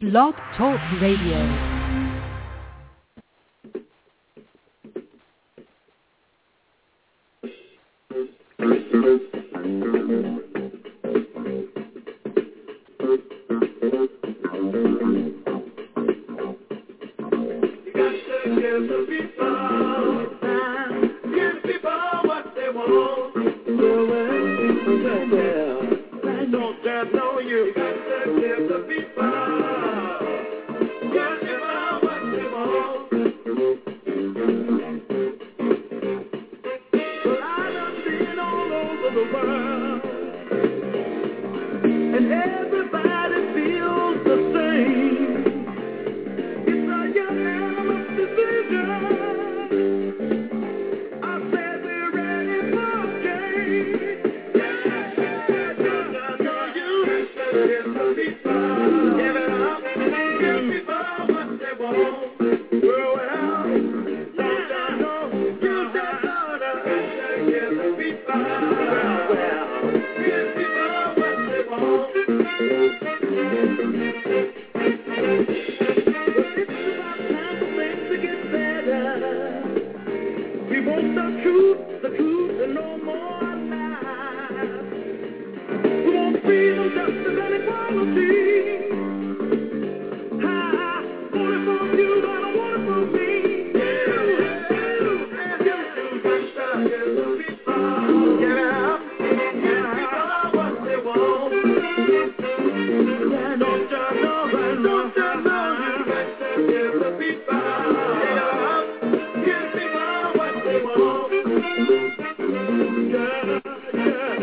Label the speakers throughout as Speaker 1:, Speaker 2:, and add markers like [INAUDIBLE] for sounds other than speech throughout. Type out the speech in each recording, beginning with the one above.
Speaker 1: Blog Talk Radio. there is no defense.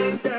Speaker 1: Thank you.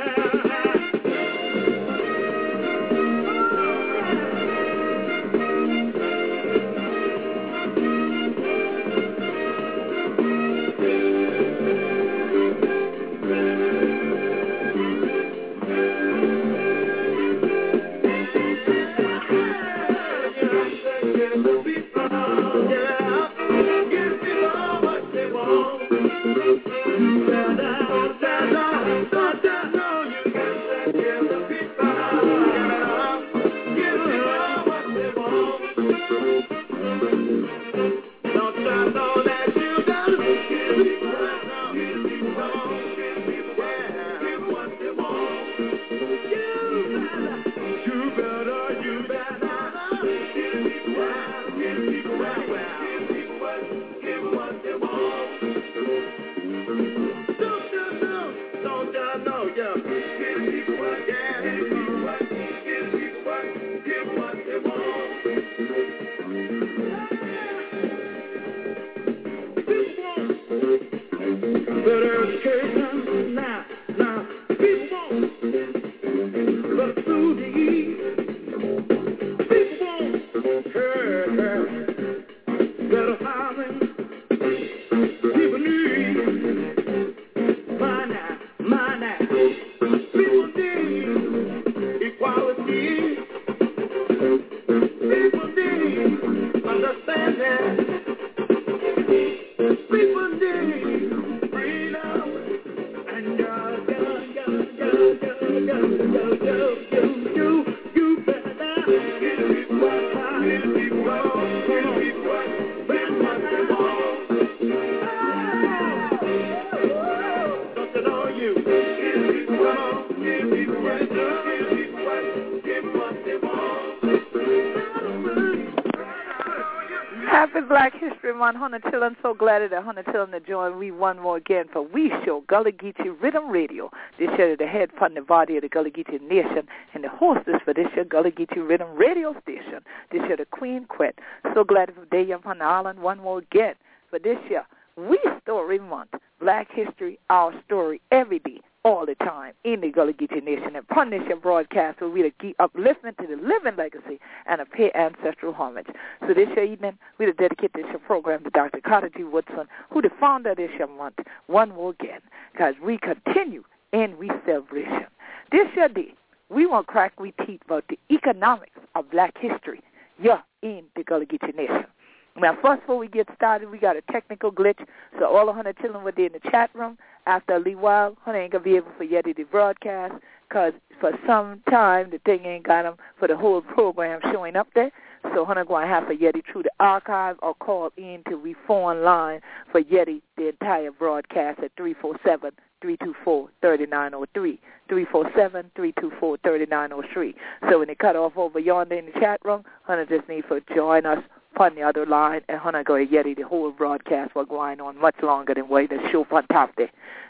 Speaker 2: Hunter I'm so glad that Hunter Tillin to join we one more again for We Show Gullah Geechee Riddim Radio. This year the head from the body of the Gullah Geechee Nation and the hostess for this show Gullah Geechee Riddim Radio Station. This year the Queen Quet. So glad for day on the island one more again for this year. We Story Month, Black History, Our Story, every day all the time in the Gullah Geechee Nation and your broadcast so we to keep upliftment to the living legacy and a pay ancestral homage. So this year evening, we to dedicate this program to Dr. Carter G. Woodson, who the founder of this year month, one more again, because we continue and we celebration. This year day, we want crack we teach about the economics of black history yeah, in the Gullah Geechee Nation. Now, first, before we get started, we got a technical glitch. So all the hundred children were there in the chat room. After a little while, honey ain't going to be able for Yeti to broadcast because for some time the thing ain't got for the whole [LAUGHS] program showing up there. So Hunter going to have for Yeti through the archive or call in to we phone line for Yeti the entire broadcast at 347 324 3903. 347 324 3903. So when they cut off over yonder in the chat room, Hunter just need for join us on the other line and go Yeti the whole broadcast will going on much longer than way the show top.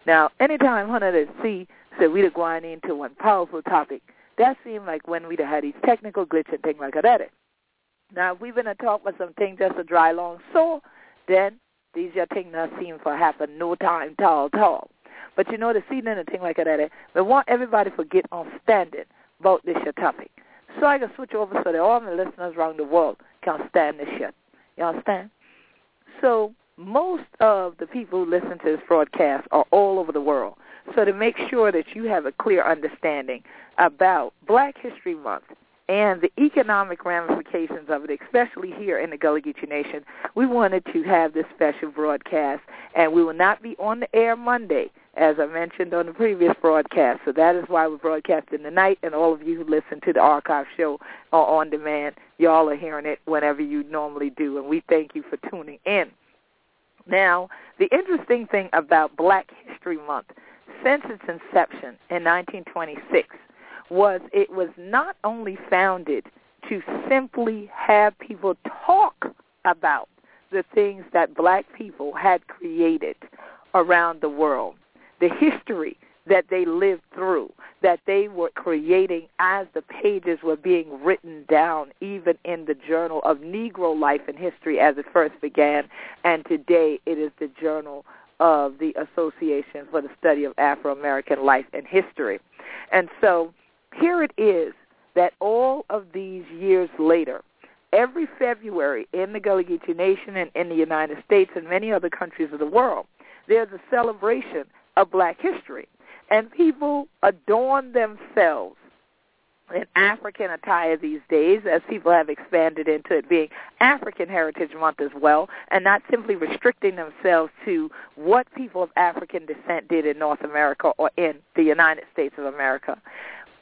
Speaker 2: Now, anytime to see so we going into one powerful topic, that seemed like when we'd had these technical glitch and things like that. Now, if we've been to talk about some things just a dry long so, then these are things that seem for happen no time tall tall. But you know the season and thing like that, eh, we want everybody to get on standing about this your topic. So I can switch over so that all my listeners around the world can stand this shit. You understand? So most of the people who listen to this broadcast are all over the world. So to make sure that you have a clear understanding about Black History Month and the economic ramifications of it, especially here in the Gullah Geechee Nation, we wanted to have this special broadcast, and we will not be on the air Monday, as I mentioned on the previous broadcast. So that is why we're broadcasting tonight, and all of you who listen to the archive show are on demand, y'all are hearing it whenever you normally do, and we thank you for tuning in. Now, the interesting thing about Black History Month, since its inception in 1926, was it was not only founded to simply have people talk about the things that black people had created around the world, the history that they lived through, that they were creating as the pages were being written down, even in the Journal of Negro Life and History as it first began, and today it is the Journal of the Association for the Study of Afro-American Life and History. And so here it is that all of these years later, every February in the Gullah Geechee Nation and in the United States and many other countries of the world, there's a celebration of black history. And people adorn themselves in African attire these days, as people have expanded into it being African Heritage Month as well, and not simply restricting themselves to what people of African descent did in North America or in the United States of America.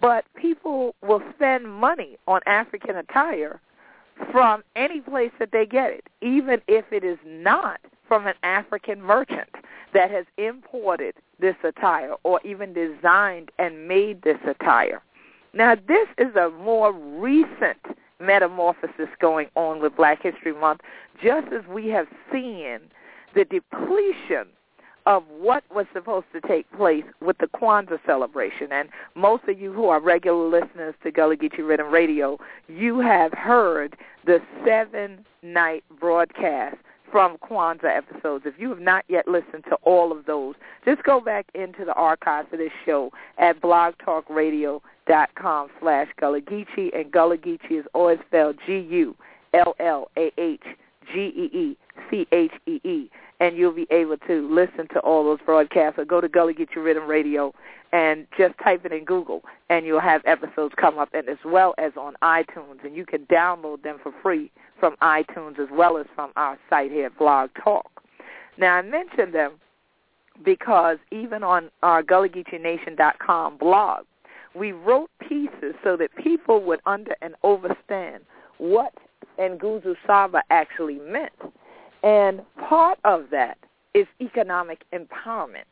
Speaker 2: But people will spend money on African attire from any place that they get it, even if it is not from an African merchant that has imported this attire or even designed and made this attire. Now, this is a more recent metamorphosis going on with Black History Month, just as we have seen the depletion of what was supposed to take place with the Kwanzaa celebration. And most of you who are regular listeners to Gullah Geechee Riddim Radio, you have heard the seven-night broadcast from Kwanzaa episodes. If you have not yet listened to all of those, just go back into the archives of this show at blogtalkradio.com slash Gullah Geechee, and Gullah Geechee is always spelled G-U-L-L-A-H-G-E-E-C-H-E-E and you'll be able to listen to all those broadcasts or go to Gully Get Geechee Riddim Radio and just type it in Google and you'll have episodes come up and as well as on iTunes and you can download them for free from iTunes as well as from our site here Blog Talk. Now I mentioned them because even on our GullahGeecheeNation.com blog, we wrote pieces so that people would under and understand what Nguzo Saba actually meant and part of that is economic empowerment.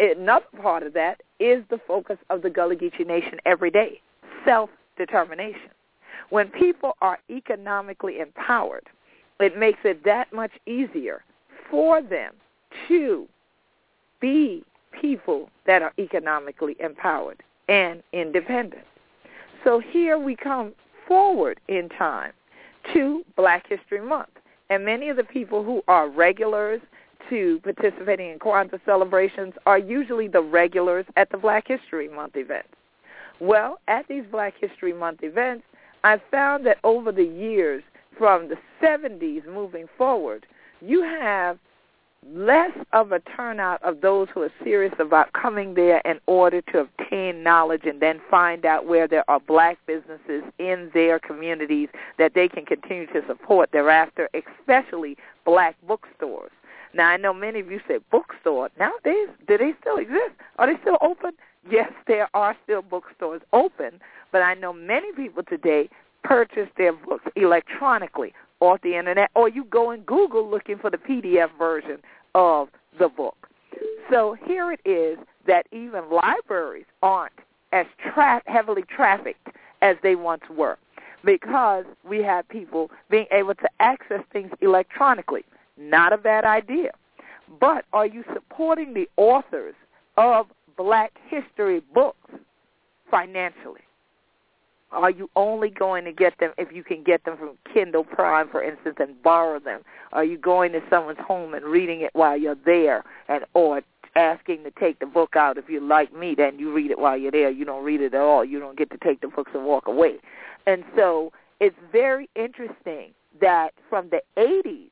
Speaker 2: Another part of that is the focus of the Gullah Geechee Nation every day, self-determination. When people are economically empowered, it makes it that much easier for them to be people that are economically empowered and independent. So here we come forward in time to Black History Month. And many of the people who are regulars to participating in Kwanzaa celebrations are usually the regulars at the Black History Month events. Well, at these Black History Month events, I've found that over the years, from the 70s moving forward, you have less of a turnout of those who are serious about coming there in order to obtain knowledge and then find out where there are black businesses in their communities that they can continue to support thereafter, especially black bookstores. Now, I know many of you say bookstore. Nowadays, do they still exist? Are they still open? Yes, there are still bookstores open, but I know many people today purchase their books electronically off the internet, or you go and Google looking for the PDF version of the book. So here it is that even libraries aren't as tra- heavily trafficked as they once were because we have people being able to access things electronically. Not a bad idea. But are you supporting the authors of black history books financially? Are you only going to get them if you can get them from Kindle Prime, for instance, and borrow them? Are you going to someone's home and reading it while you're there, and or asking to take the book out? If you're like me, then you read it while you're there. You don't read it at all. You don't get to take the books and walk away. And so it's very interesting that from the 80s,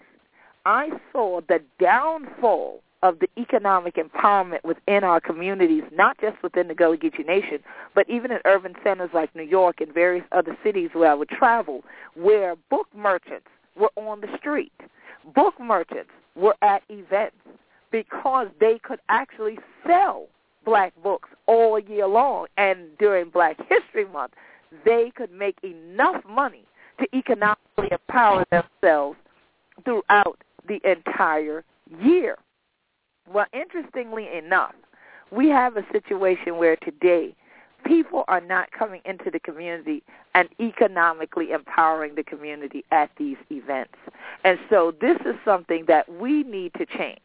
Speaker 2: I saw the downfall of the economic empowerment within our communities, not just within the Gullah Geechee Nation, but even in urban centers like New York and various other cities where I would travel, where book merchants were on the street. Book merchants were at events because they could actually sell black books all year long. And during Black History Month, they could make enough money to economically empower themselves throughout the entire year. Well, interestingly enough, we have a situation where today people are not coming into the community and economically empowering the community at these events. And so this is something that we need to change.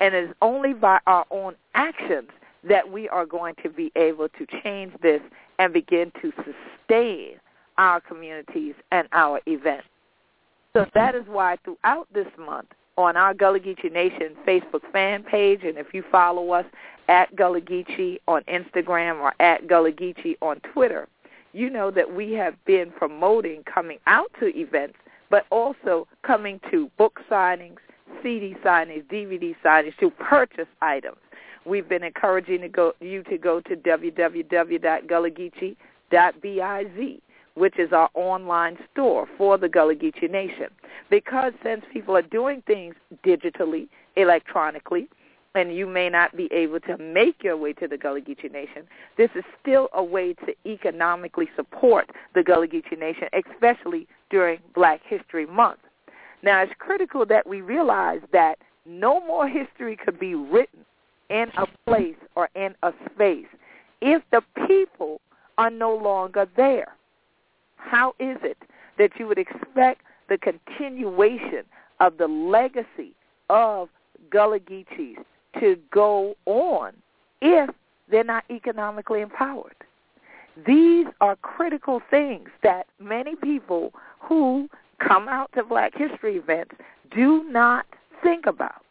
Speaker 2: And it's only by our own actions that we are going to be able to change this and begin to sustain our communities and our events. So that is why throughout this month, on our Gullah Geechee Nation Facebook fan page, and if you follow us at Gullah Geechee on Instagram or at Gullah Geechee on Twitter, you know that we have been promoting coming out to events, but also coming to book signings, CD signings, DVD signings to purchase items. We've been encouraging to go, you to go to www.gullahgeechee.biz which is our online store for the Gullah Geechee Nation. Because since people are doing things digitally, electronically, and you may not be able to make your way to the Gullah Geechee Nation, this is still a way to economically support the Gullah Geechee Nation, especially during Black History Month. Now, it's critical that we realize that no more history could be written in a place or in a space if the people are no longer there. How is it that you would expect the continuation of the legacy of Gullah Geechees to go on if they're not economically empowered? These are critical things that many people who come out to Black History events do not think about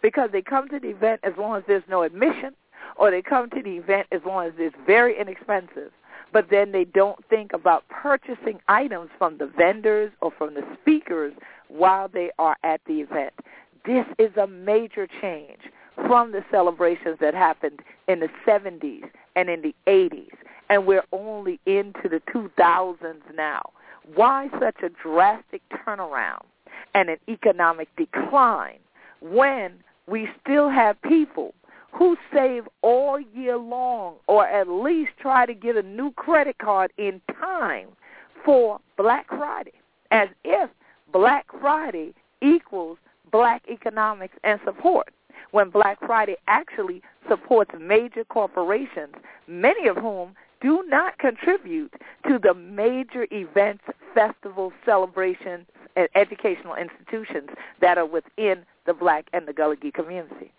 Speaker 2: because they come to the event as long as there's no admission or they come to the event as long as it's very inexpensive but then they don't think about purchasing items from the vendors or from the speakers while they are at the event. This is a major change from the celebrations that happened in the 70s and in the 80s, and we're only into the 2000s now. Why such a drastic turnaround and an economic decline when we still have people who save all year long or at least try to get a new credit card in time for Black Friday, as if Black Friday equals black economics and support, when Black Friday actually supports major corporations, many of whom do not contribute to the major events, festivals, celebrations, and educational institutions that are within the black and the Gullah Geechee community.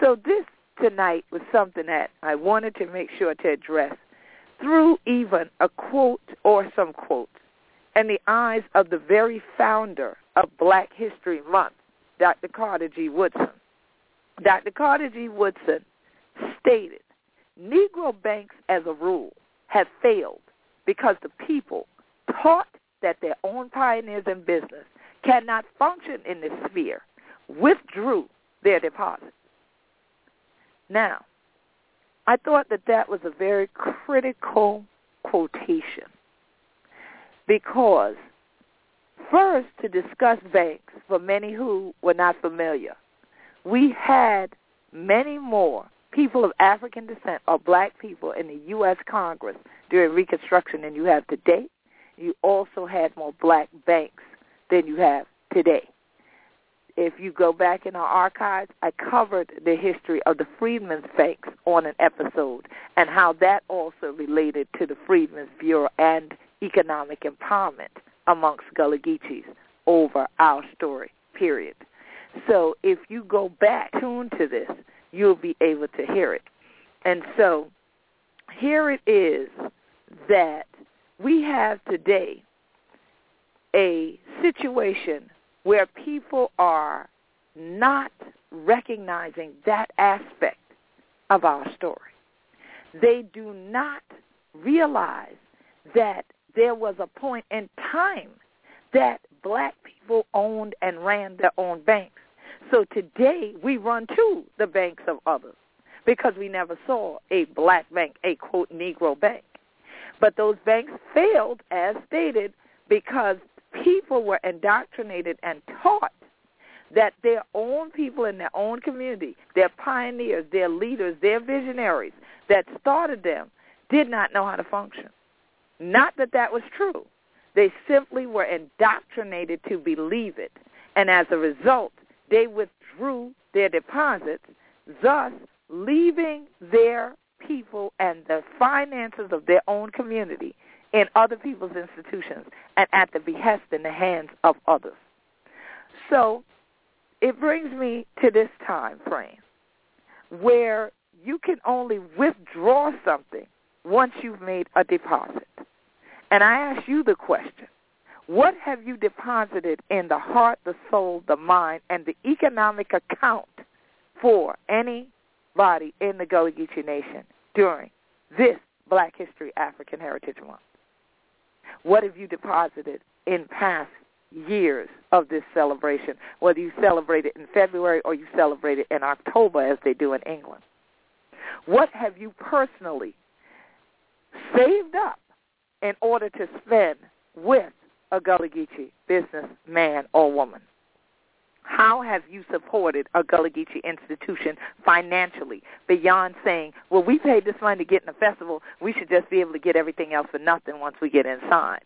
Speaker 2: So this tonight was something that I wanted to make sure to address through even a quote or some quotes in the eyes of the very founder of Black History Month, Dr. Carter G. Woodson. Dr. Carter G. Woodson stated, Negro banks as a rule have failed because the people taught that their own pioneers in business cannot function in this sphere withdrew their deposits. Now, I thought that that was a very critical quotation because first to discuss banks for many who were not familiar, we had many more people of African descent or black people in the U.S. Congress during Reconstruction than you have today. you also had more black banks than you have today. If you go back in our archives, I covered the history of the Freedmen's Banks on an episode and how that also related to the Freedmen's Bureau and economic empowerment amongst Gullah Geechees over our story, period. So if you go back, tune to this, you'll be able to hear it. And so here it is that we have today a situation where people are not recognizing that aspect of our story. They do not realize that there was a point in time that black people owned and ran their own banks. So today we run to the banks of others because we never saw a black bank, a quote Negro bank. But those banks failed, as stated, because people were indoctrinated and taught that their own people in their own community, their pioneers, their leaders, their visionaries that started them did not know how to function. Not that that was true. They simply were indoctrinated to believe it. And as a result, they withdrew their deposits, thus leaving their people and the finances of their own community in other people's institutions and at the behest in the hands of others. So it brings me to this time frame where you can only withdraw something once you've made a deposit. And I ask you the question, what have you deposited in the heart, the soul, the mind, and the economic account for anybody in the Gullah Geechee Nation during this Black History African Heritage Month? What have you deposited in past years of this celebration, whether you celebrate it in February or you celebrate it in October as they do in England? What have you personally saved up in order to spend with a Gullah Geechee businessman or woman? How have you supported a Gullah Geechee institution financially beyond saying, well, we paid this money to get in the festival. We should just be able to get everything else for nothing once we get inside.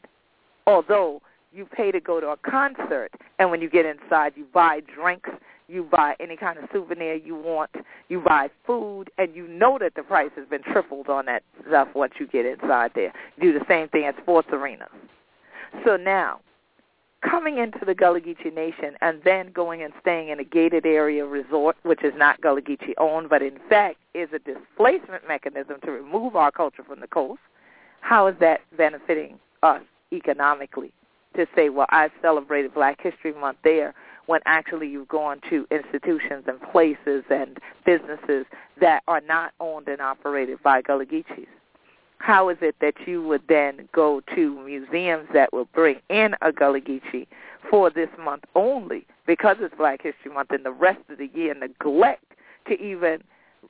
Speaker 2: Although you pay to go to a concert, and when you get inside, you buy drinks, you buy any kind of souvenir you want, you buy food, and you know that the price has been tripled on that stuff once you get inside there. Do the same thing at sports arenas. So now, coming into the Gullah Geechee Nation and then going and staying in a gated area resort, which is not Gullah Geechee owned, but in fact is a displacement mechanism to remove our culture from the coast, how is that benefiting us economically? To say, well, I celebrated Black History Month there when actually you've gone to institutions and places and businesses that are not owned and operated by Gullah Geechees how is it that you would then go to museums that will bring in a Gullah Geechee for this month only because it's Black History Month and the rest of the year neglect to even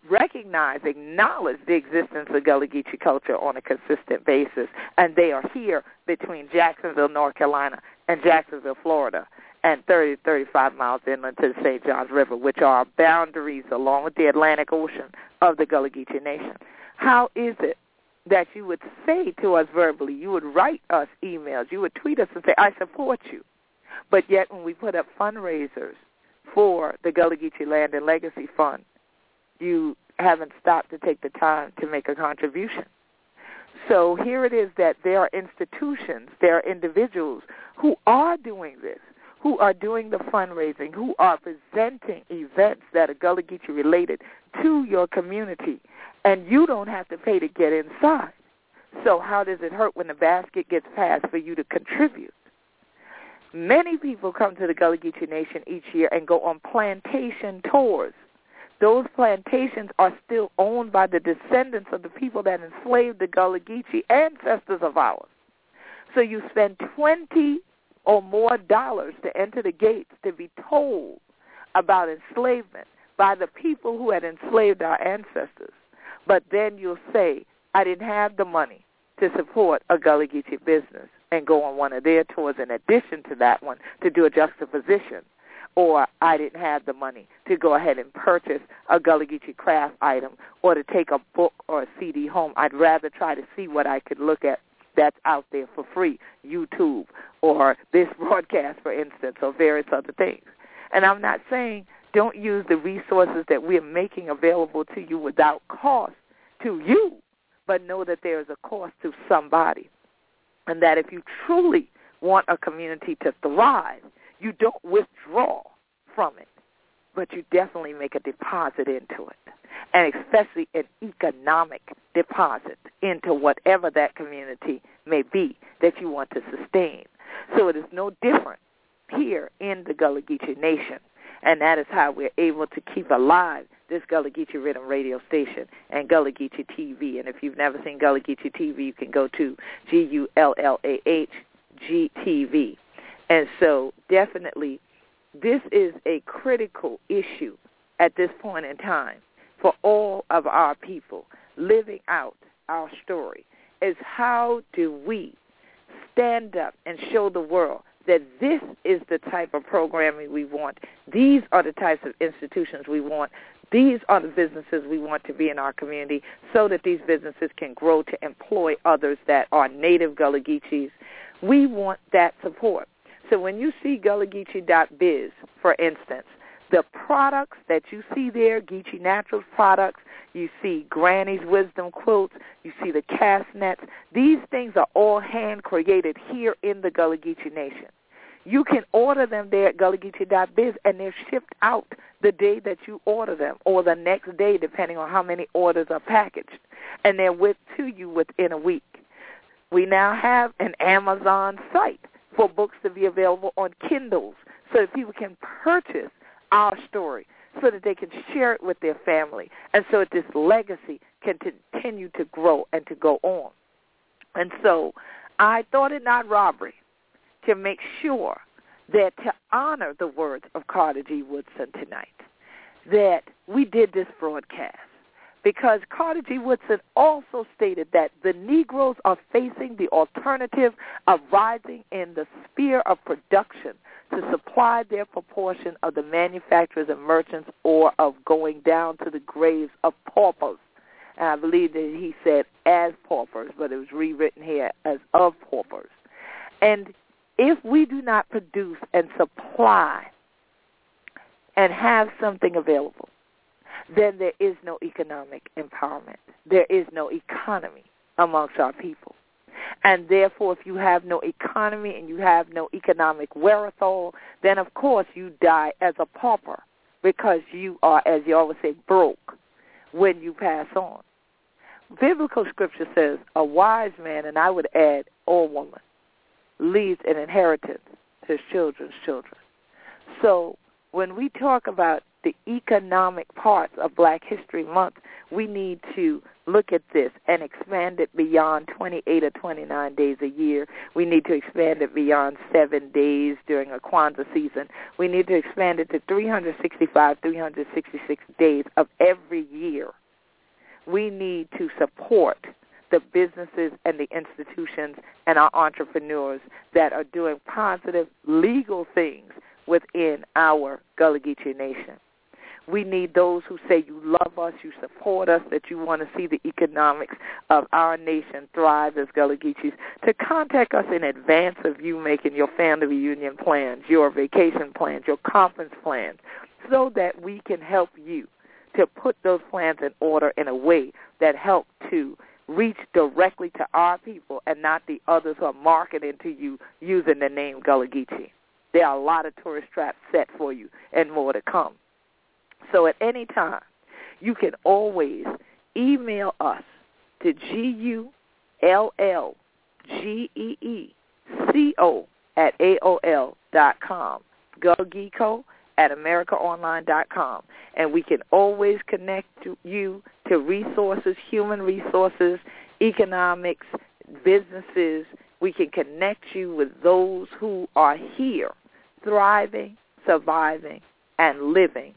Speaker 2: recognize, acknowledge the existence of Gullah Geechee culture on a consistent basis. And they are here between Jacksonville, North Carolina and Jacksonville, Florida and 30 to 35 miles inland to the St. Johns River, which are boundaries along with the Atlantic Ocean of the Gullah Geechee Nation. How is it that you would say to us verbally. You would write us emails. You would tweet us and say, I support you. But yet when we put up fundraisers for the Gullah Geechee Land and Legacy Fund, you haven't stopped to take the time to make a contribution. So here it is that there are institutions, there are individuals who are doing this, who are doing the fundraising, who are presenting events that are Gullah Geechee related to your community and you don't have to pay to get inside. So how does it hurt when the basket gets passed for you to contribute? Many people come to the Gullah Geechee Nation each year and go on plantation tours. Those plantations are still owned by the descendants of the people that enslaved the Gullah Geechee ancestors of ours. So you spend 20 or more dollars to enter the gates to be told about enslavement by the people who had enslaved our ancestors. But then you'll say, I didn't have the money to support a Gullah Geechee business and go on one of their tours in addition to that one to do a juxtaposition. Or I didn't have the money to go ahead and purchase a Gullah Geechee craft item or to take a book or a CD home. I'd rather try to see what I could look at that's out there for free, YouTube or this [LAUGHS] broadcast, for instance, or various other things. And I'm not saying don't use the resources that we're making available to you without cost to you, but know that there is a cost to somebody. And that if you truly want a community to thrive, you don't withdraw from it, but you definitely make a deposit into it and especially an economic deposit into whatever that community may be that you want to sustain. So it is no different here in the Gullah Geechee Nation, and that is how we're able to keep alive this Gullah Geechee Riddim radio station and Gullah Geechee TV. And if you've never seen Gullah Geechee TV, you can go to G-U-L-L-A-H G-T-V. And so definitely this is a critical issue at this point in time for all of our people living out our story is how do we stand up and show the world that this is the type of programming we want. These are the types of institutions we want. These are the businesses we want to be in our community so that these businesses can grow to employ others that are native Gullah Geechees. We want that support. So when you see GullahGeechee.biz, for instance, the products that you see there, Geechee Naturals products, you see Granny's Wisdom quilts, you see the cast nets. These things are all hand created here in the Gullah Geechee Nation. You can order them there at GullahGeechee.biz and they're shipped out the day that you order them or the next day depending on how many orders are packaged. And they're with to you within a week. We now have an Amazon site for books to be available on Kindles so that people can purchase our story so that they can share it with their family and so that this legacy can continue to grow and to go on. And so I thought it not robbery to make sure that to honor the words of Carter G. Woodson tonight, that we did this broadcast because Carter G. Woodson also stated that the Negroes are facing the alternative of rising in the sphere of production to supply their proportion of the manufacturers and merchants or of going down to the graves of paupers. And I believe that he said as paupers, but it was rewritten here as of paupers. And if we do not produce and supply and have something available, then there is no economic empowerment. There is no economy amongst our people. And therefore, if you have no economy and you have no economic wherewithal, then of course you die as a pauper because you are, as you always say, broke when you pass on. Biblical scripture says a wise man, and I would add, or woman, leaves an inheritance to his children's children. So when we talk about the economic parts of Black History Month, we need to look at this and expand it beyond 28 or 29 days a year. We need to expand it beyond seven days during a Kwanzaa season. We need to expand it to 365, 366 days of every year. We need to support the businesses and the institutions and our entrepreneurs that are doing positive legal things within our Gullah Geechee Nation. We need those who say you love us, you support us, that you want to see the economics of our nation thrive as Gullah to contact us in advance of you making your family reunion plans, your vacation plans, your conference plans, so that we can help you to put those plans in order in a way that help to reach directly to our people and not the others who are marketing to you using the name Gullah Geechee. There are a lot of tourist traps set for you and more to come. So at any time, you can always email us to G-U-L-L-G-E-E-C-O at AOL dot com. GoGeeko at AmericaOnline.com. And we can always connect you to resources, human resources, economics, businesses. We can connect you with those who are here, thriving, surviving, and living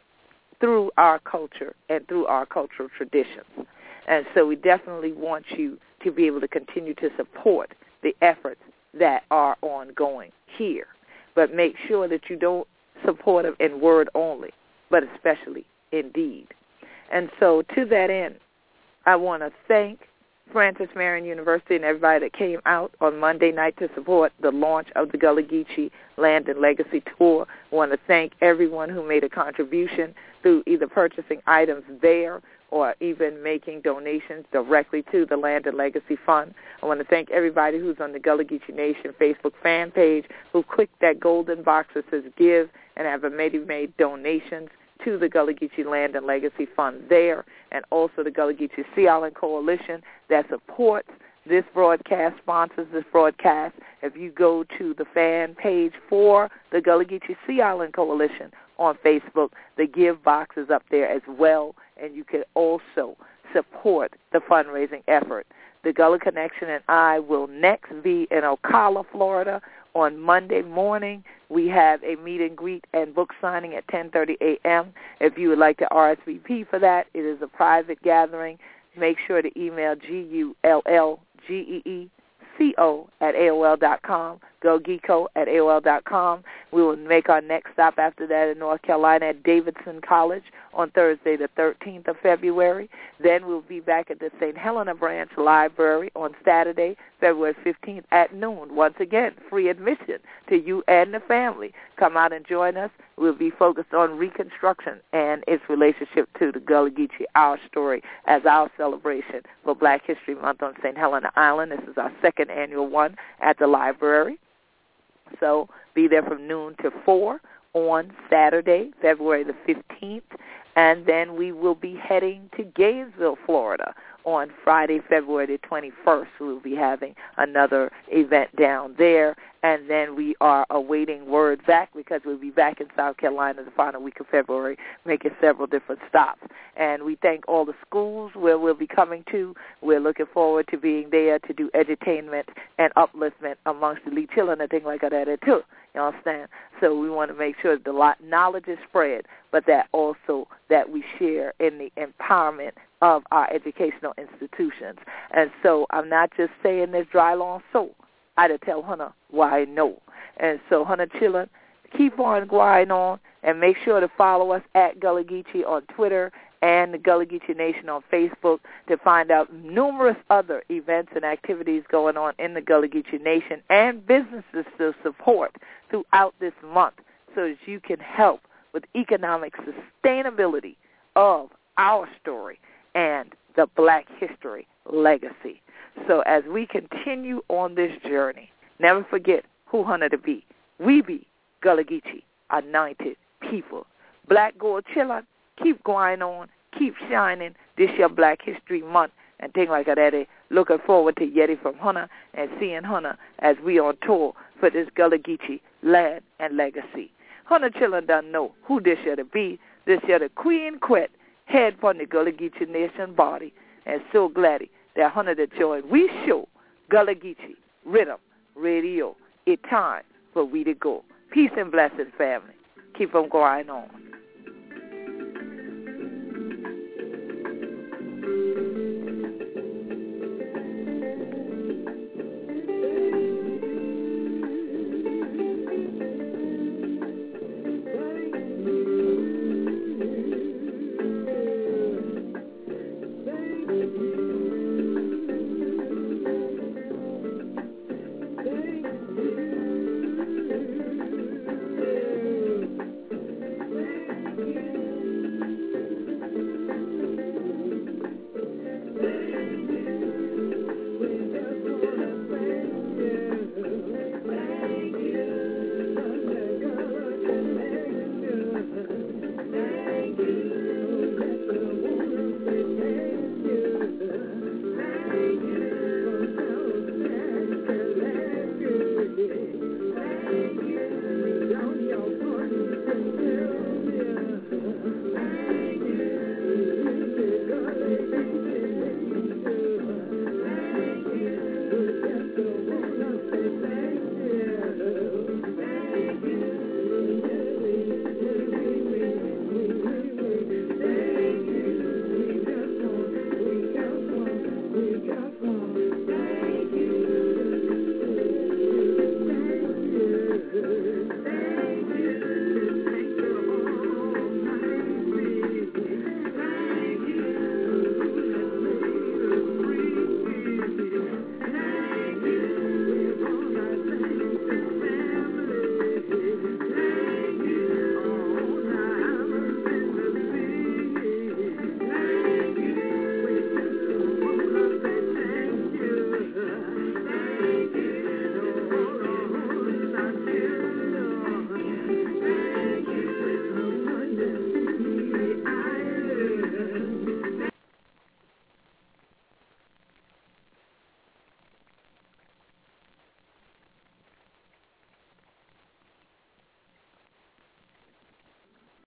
Speaker 2: through our culture and through our cultural traditions. And so we definitely want you to be able to continue to support the efforts that are ongoing here. But make sure that you don't support them in word only, but especially in deed. And so to that end, I want to thank, Francis Marion University and everybody that came out on Monday night to support the launch of the Gullah Geechee Land and Legacy Tour. I want to thank everyone who made a contribution through either purchasing items there or even making donations directly to the Land and Legacy Fund. I want to thank everybody who's on the Gullah Geechee Nation Facebook fan page who clicked that golden box that says give and have already made donations to the Gullah Geechee Land and Legacy Fund there, and also the Gullah Geechee Sea Island Coalition that supports this broadcast, sponsors this broadcast. If you go to the fan page for the Gullah Geechee Sea Island Coalition on Facebook, the give box is up there as well, and you can also support the fundraising effort. The Gullah Connection and I will next be in Ocala, Florida on Monday morning. We have a meet and greet and book signing at 10:30 a.m. If you would like to RSVP for that, it is a private gathering. Make sure to email G U L L G E E C O at AOL dot com GoGeeko at AOL.com. We will make our next stop after that in North Carolina at Davidson College on Thursday the 13th of February. Then we'll be back at the St. Helena Branch Library on Saturday, February 15th at noon. Once again, free admission to you and the family. Come out and join us. We'll be focused on Reconstruction and its relationship to the Gullah Geechee, our story, as our celebration for Black History Month on St. Helena Island. This is our second annual one at the library. So be there from noon to 4 on Saturday, February the 15th. And then we will be heading to Gainesville, Florida on Friday, February the 21st. We'll be having another event down there. And then we are awaiting word back because we'll be back in South Carolina the final week of February, making several different stops. And we thank all the schools where we'll be coming to. We're looking forward to being there to do edutainment and upliftment amongst the children and things like that too. You understand? So we want to make sure that the knowledge is spread, but that also that we share in the empowerment of our educational institutions. And so I'm not just saying this dry long soul. I to tell Hunter why know. And so Hunter children, keep on going on and make sure to follow us at Gullah Geechee on Twitter and the Gullah Geechee Nation on Facebook to find out numerous other events and activities going on in the Gullah Geechee Nation and businesses to support throughout this month so that you can help with economic sustainability of our story and the black history legacy. So as we continue on this journey, never forget who Hunter to be. We be Gullah Geechee, anointed people. Black gold chillin', keep going on, keep shining. This your Black History Month and things like that. Looking forward to Yeti from Hunter and seeing Hunter as we on tour for this Gullah Geechee land and legacy. Hunter children don't know who this year to be. This year the Queen Quet head from the Gullah Geechee Nation body. And so glad that Hunter to join. We show Gullah Geechee Riddim Radio. It's time for we to go. Peace and blessings, family. Keep on going on.